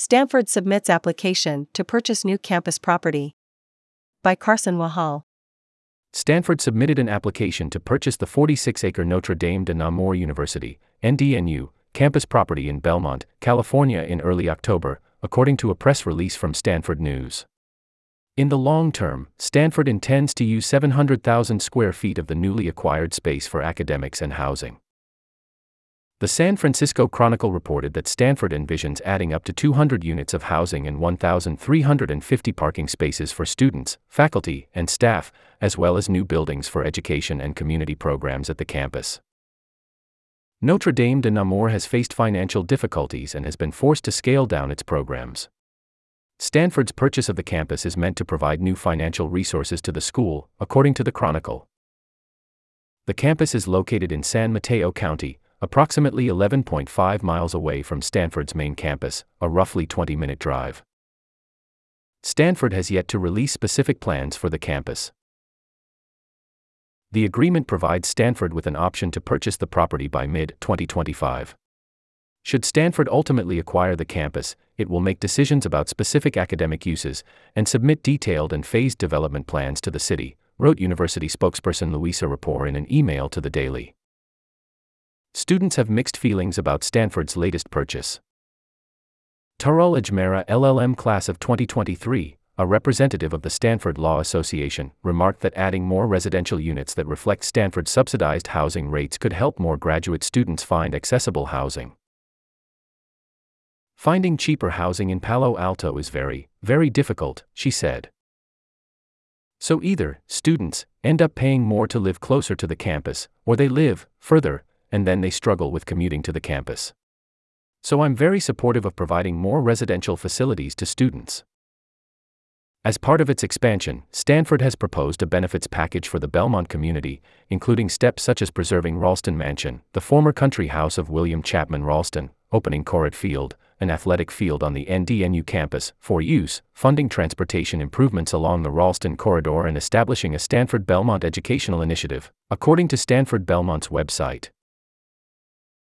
Stanford submits application to purchase new campus property. By Carson Wahal. Stanford submitted an application to purchase the 46 acre Notre Dame de Namur University, NDNU, campus property in Belmont, California in early October, according to a press release from Stanford News. In the long term, Stanford intends to use 700,000 square feet of the newly acquired space for academics and housing. The San Francisco Chronicle reported that Stanford envisions adding up to 200 units of housing and 1,350 parking spaces for students, faculty, and staff, as well as new buildings for education and community programs at the campus. Notre Dame de Namur has faced financial difficulties and has been forced to scale down its programs. Stanford's purchase of the campus is meant to provide new financial resources to the school, according to the Chronicle. The campus is located in San Mateo County, approximately 11.5 miles away from Stanford's main campus, a roughly 20 minute drive. Stanford has yet to release specific plans for the campus. The agreement provides Stanford with an option to purchase the property by mid 2025. Should Stanford ultimately acquire the campus, it will make decisions about specific academic uses and submit detailed and phased development plans to the city, wrote university spokesperson Luisa Rapport in an email to the Daily. Students have mixed feelings about Stanford's latest purchase. Tarul Ajmera LLM class of 2023, a representative of the Stanford Law Association, remarked that adding more residential units that reflect Stanford's subsidized housing rates could help more graduate students find accessible housing. Finding cheaper housing in Palo Alto is very, very difficult, she said. So either students end up paying more to live closer to the campus, or they live further, and then they struggle with commuting to the campus. So I'm very supportive of providing more residential facilities to students. As part of its expansion, Stanford has proposed a benefits package for the Belmont community, including steps such as preserving Ralston Mansion, the former country house of William Chapman Ralston, opening Corritt Field, an athletic field on the NDNU campus, for use, funding transportation improvements along the Ralston corridor, and establishing a Stanford Belmont educational initiative, according to Stanford Belmont's website.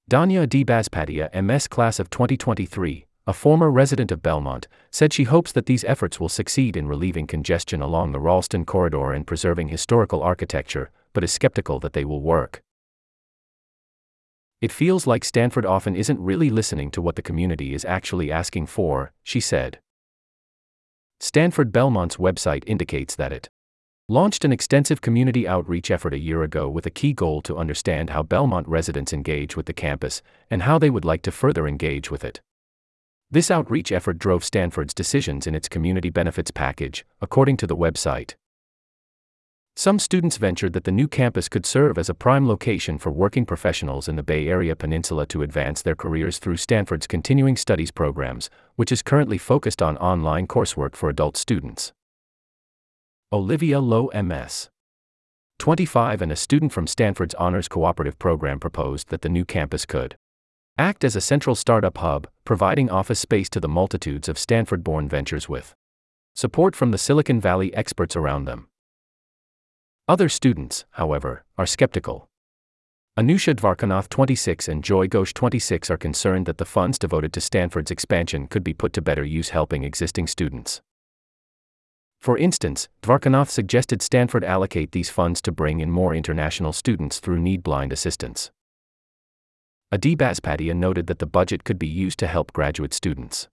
Danya Adibazpatia, MS class of 2023, a former resident of Belmont, said she hopes that these efforts will succeed in relieving congestion along the Ralston corridor and preserving historical architecture, but is skeptical that they will work. It feels like Stanford often isn't really listening to what the community is actually asking for, she said. Stanford Belmont's website indicates that it launched an extensive community outreach effort a year ago with a key goal to understand how Belmont residents engage with the campus and how they would like to further engage with it. This outreach effort drove Stanford's decisions in its community benefits package, according to the website. Some students ventured that the new campus could serve as a prime location for working professionals in the Bay Area Peninsula to advance their careers through Stanford's continuing studies programs, which is currently focused on online coursework for adult students. Olivia Lowe, MS. 25 and a student from Stanford's Honors Cooperative Program proposed that the new campus could act as a central startup hub, providing office space to the multitudes of Stanford born ventures with support from the Silicon Valley experts around them. Other students, however, are skeptical. Anusha Dvarkanath 26 and Joy Ghosh 26 are concerned that the funds devoted to Stanford's expansion could be put to better use helping existing students. For instance, Dvarkanath suggested Stanford allocate these funds to bring in more international students through need blind assistance. Adibazpatia noted that the budget could be used to help graduate students.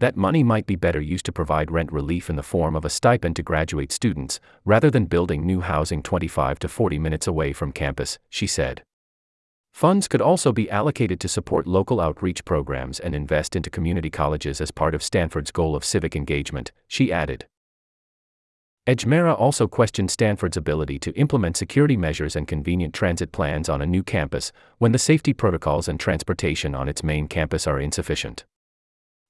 That money might be better used to provide rent relief in the form of a stipend to graduate students, rather than building new housing 25 to 40 minutes away from campus, she said. Funds could also be allocated to support local outreach programs and invest into community colleges as part of Stanford's goal of civic engagement, she added. Ajmera also questioned Stanford's ability to implement security measures and convenient transit plans on a new campus when the safety protocols and transportation on its main campus are insufficient.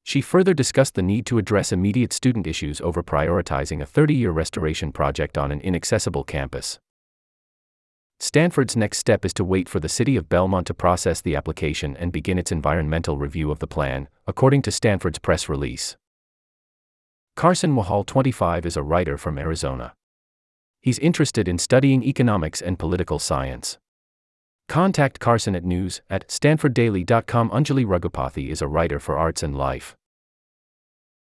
She further discussed the need to address immediate student issues over prioritizing a 30 year restoration project on an inaccessible campus. Stanford's next step is to wait for the city of Belmont to process the application and begin its environmental review of the plan, according to Stanford's press release. Carson Wahal 25 is a writer from Arizona. He's interested in studying economics and political science. Contact Carson at news at stanforddaily.com. Anjali Raghupathy is a writer for Arts and Life.